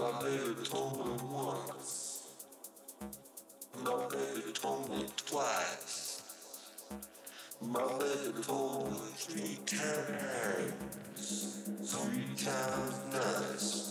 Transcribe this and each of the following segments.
My baby told me once. My baby told me twice. My baby told me three times. Three times nice.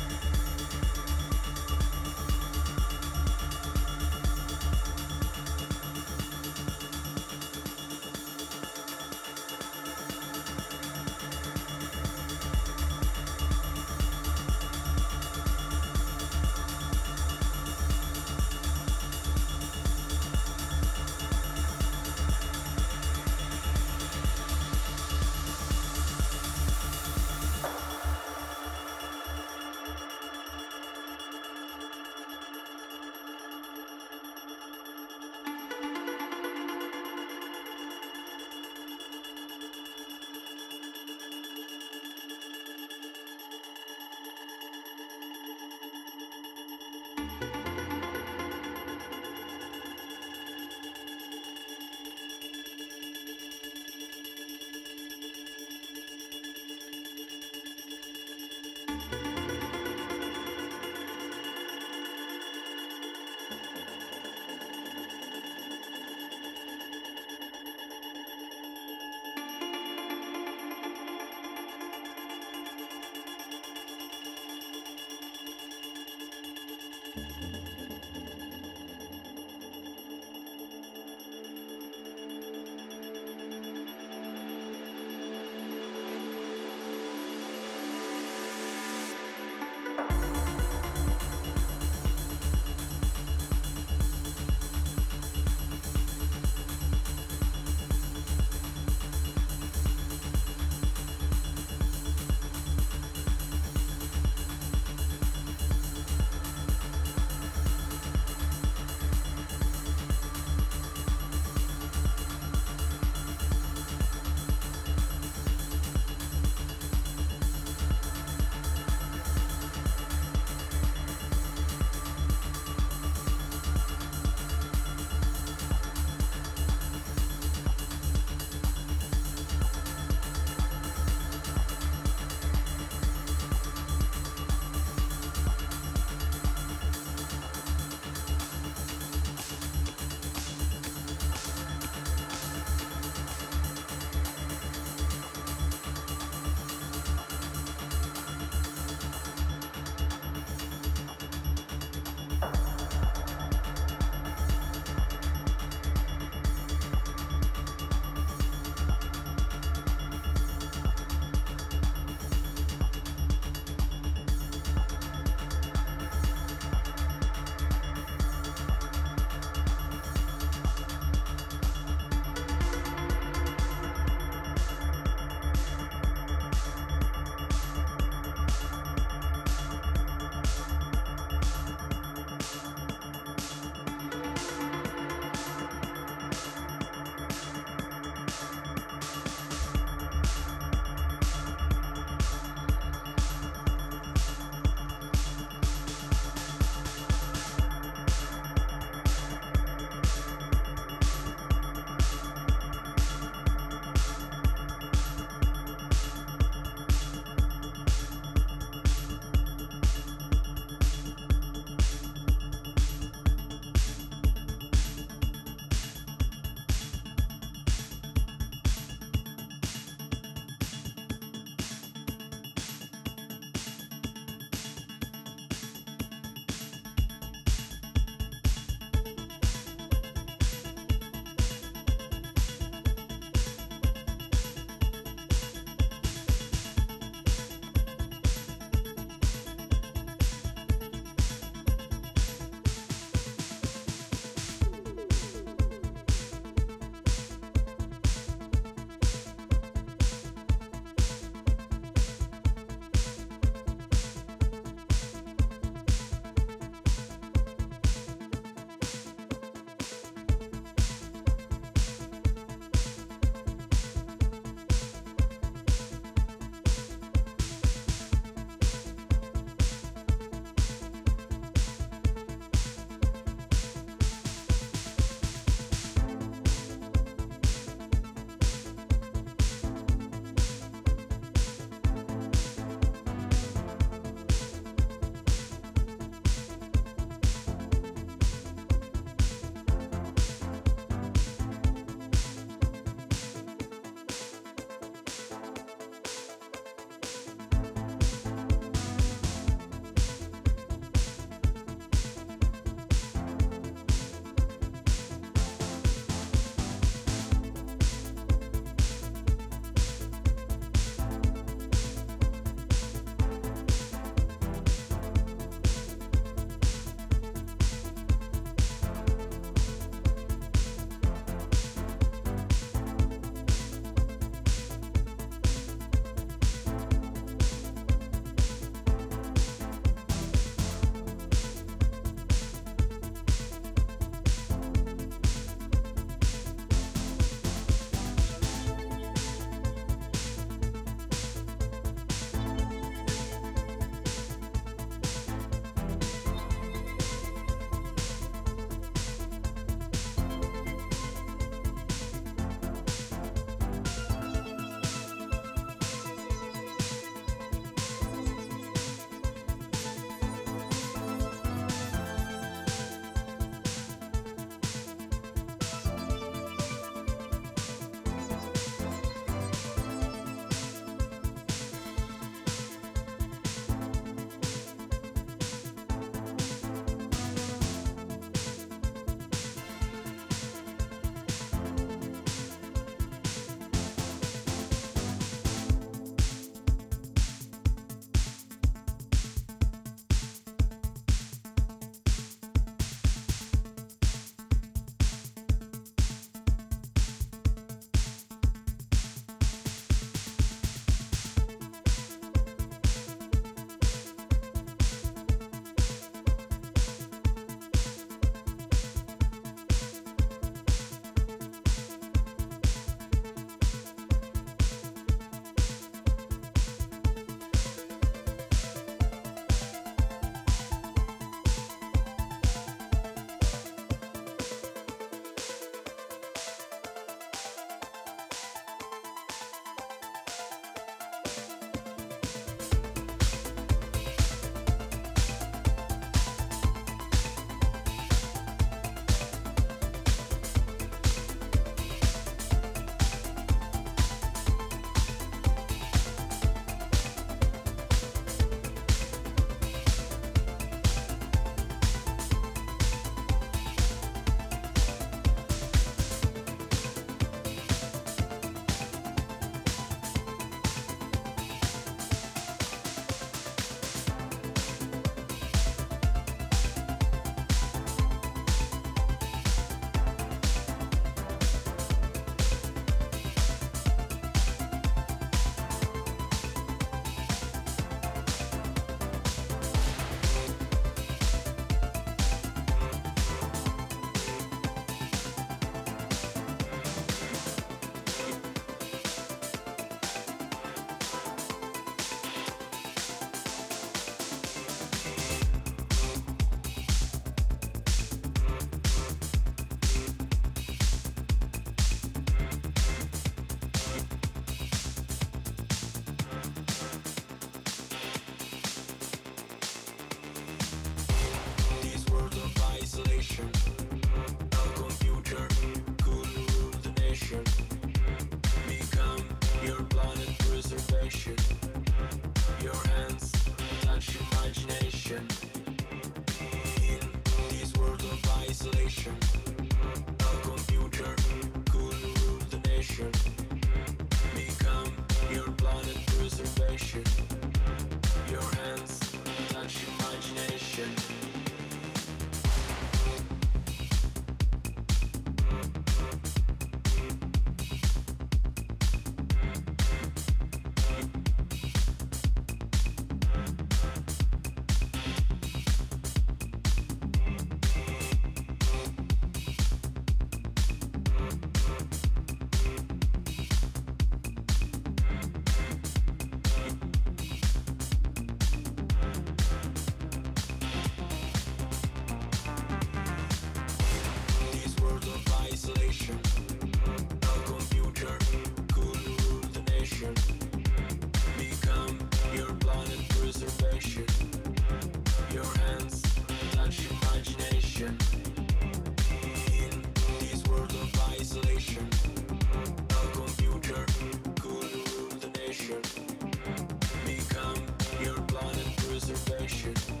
should.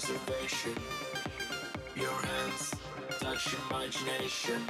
reservation. Your hands touch imagination.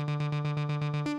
え?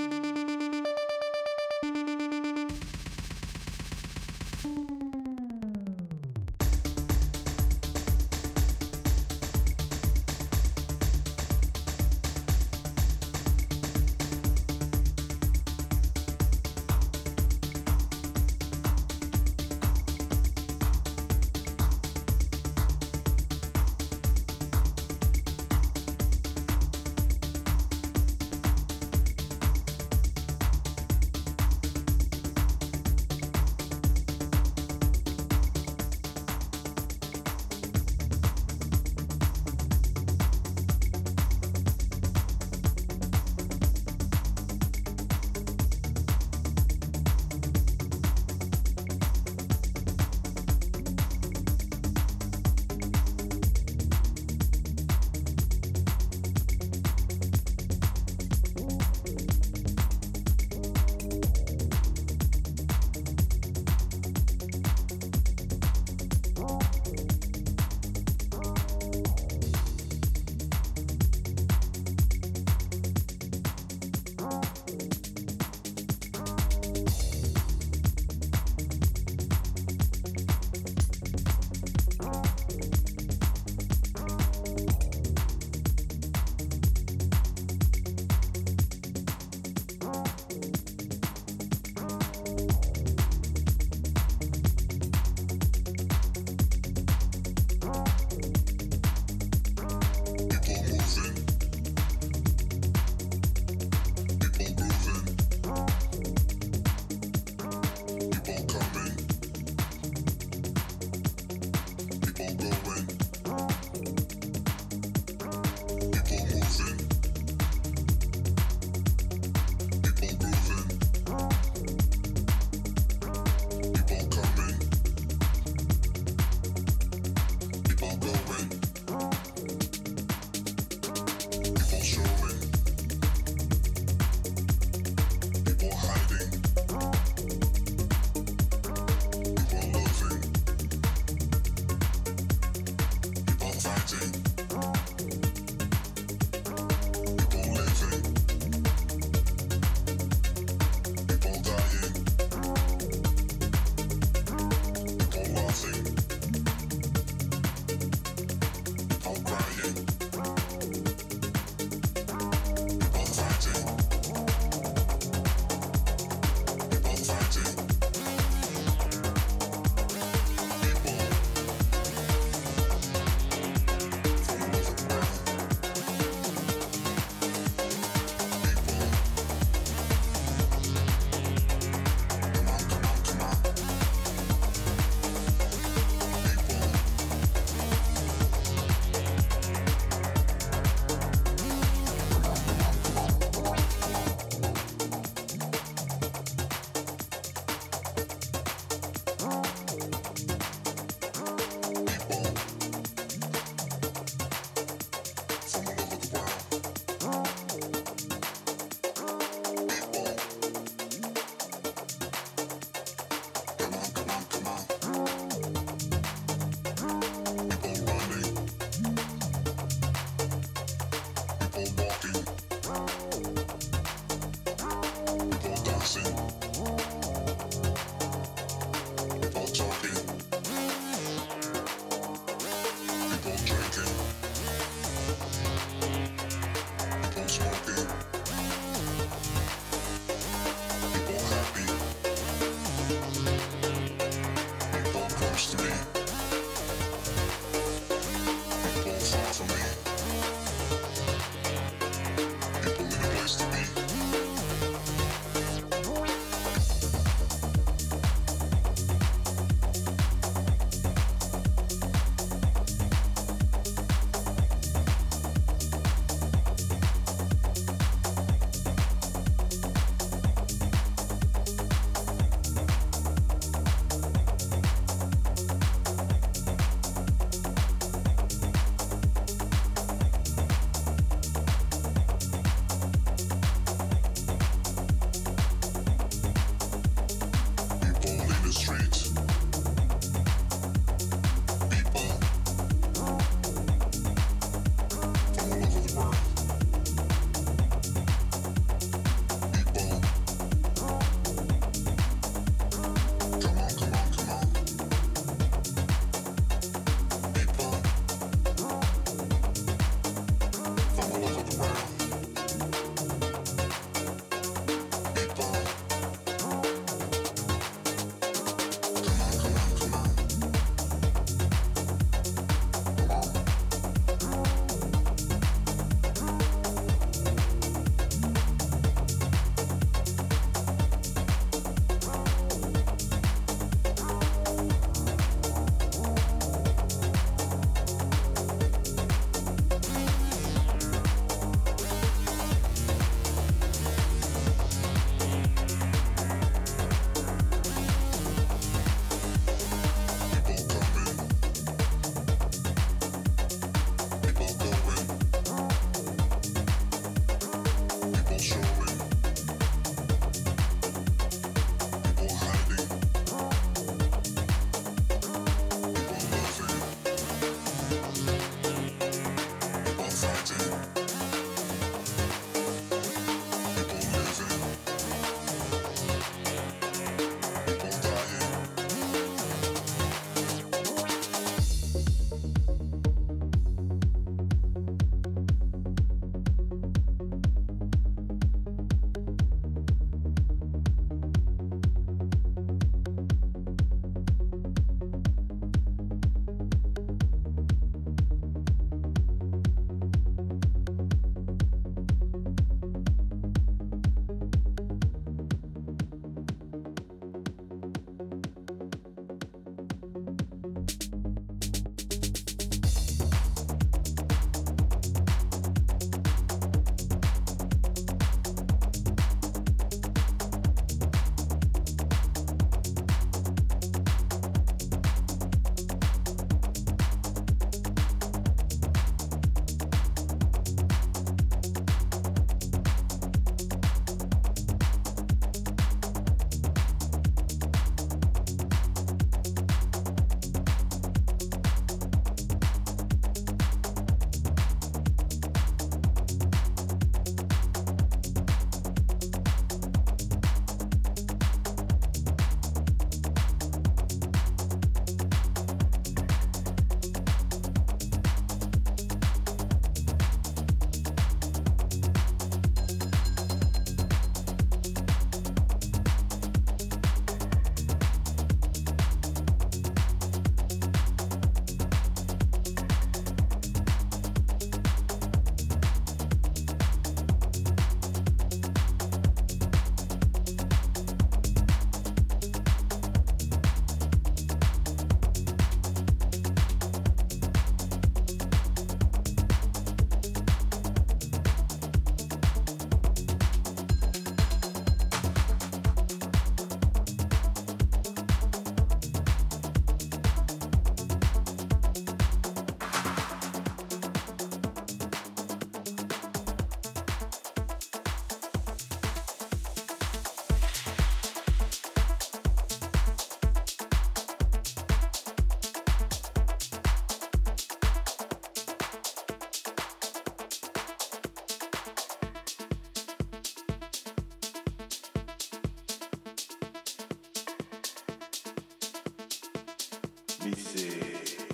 me see.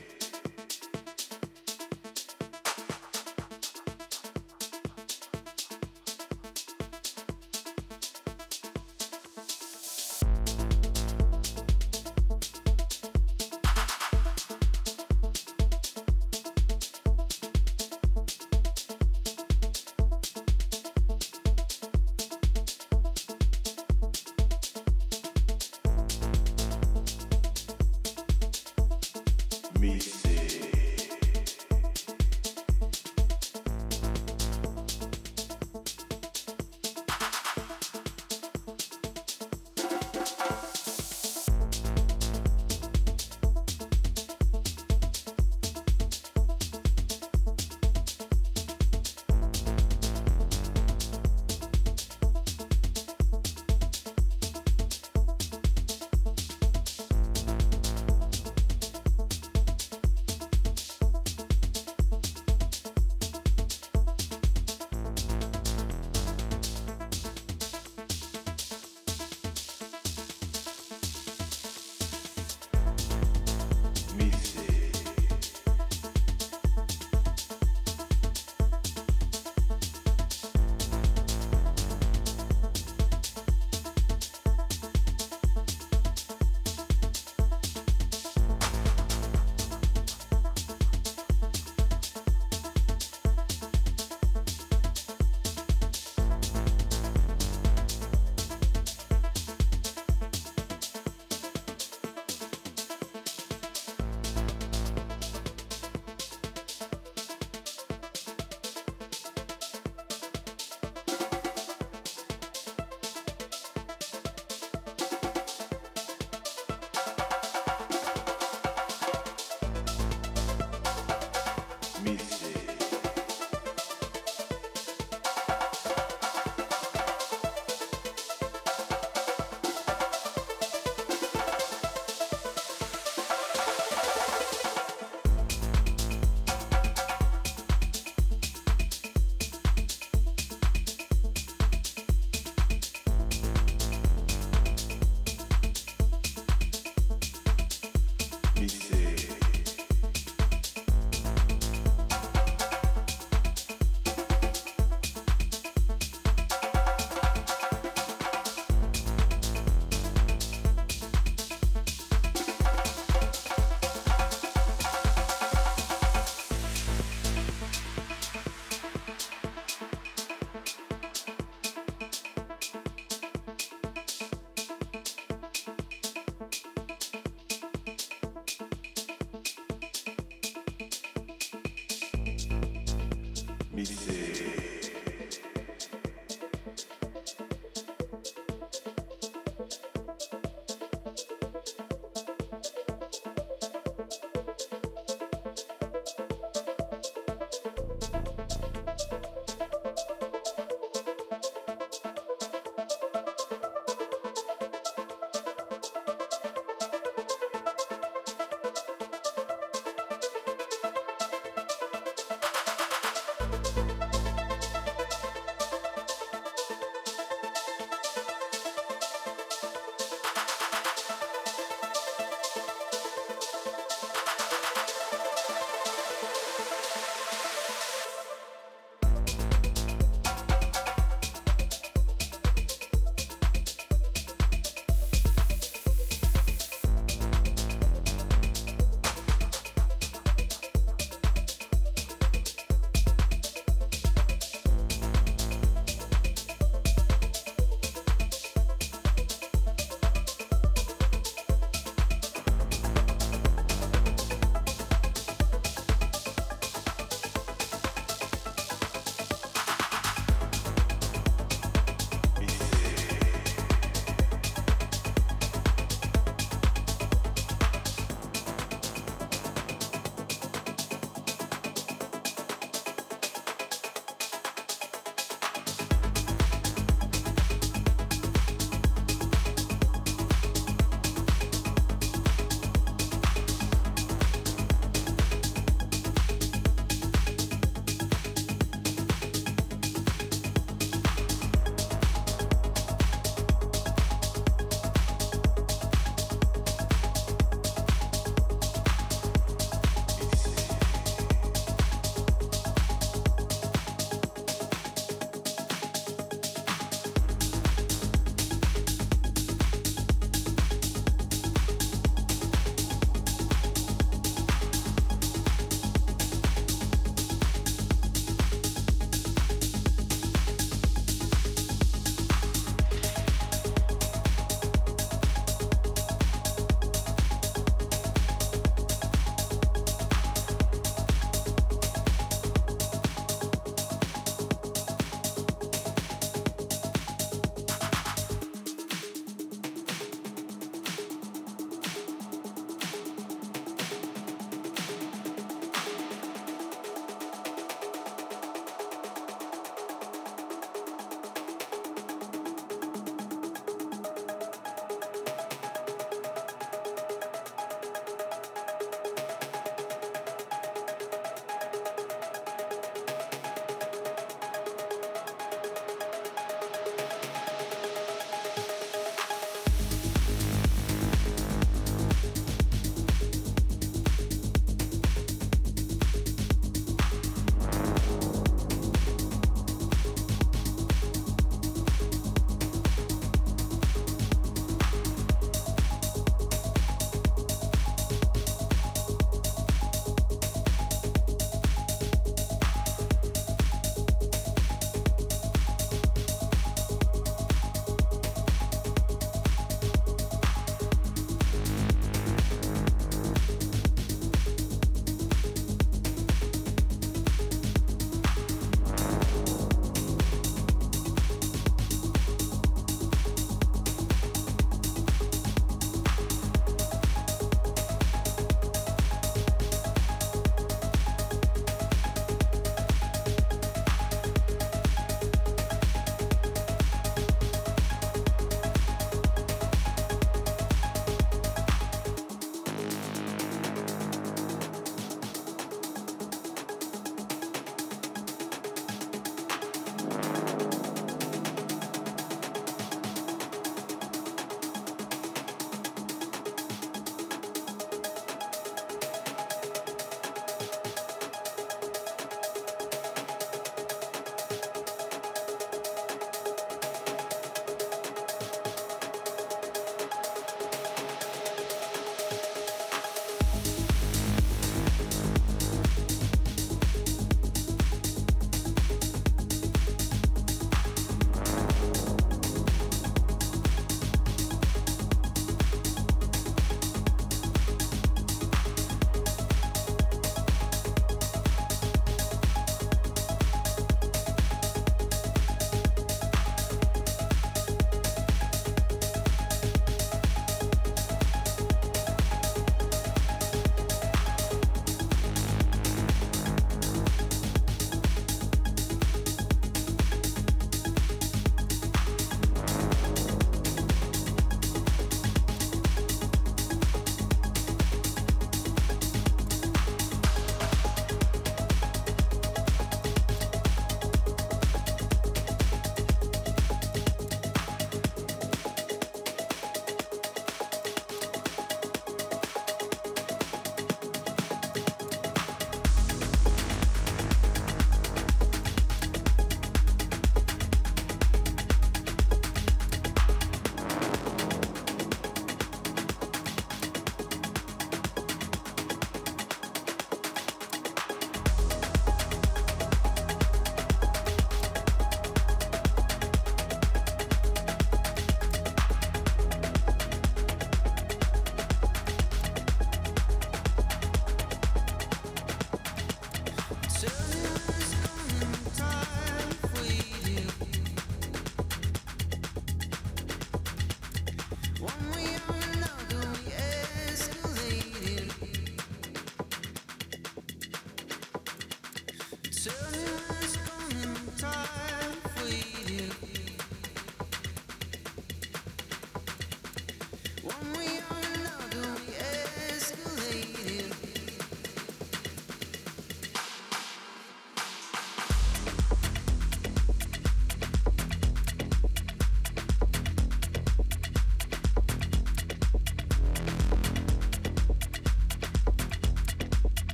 me. Miss See.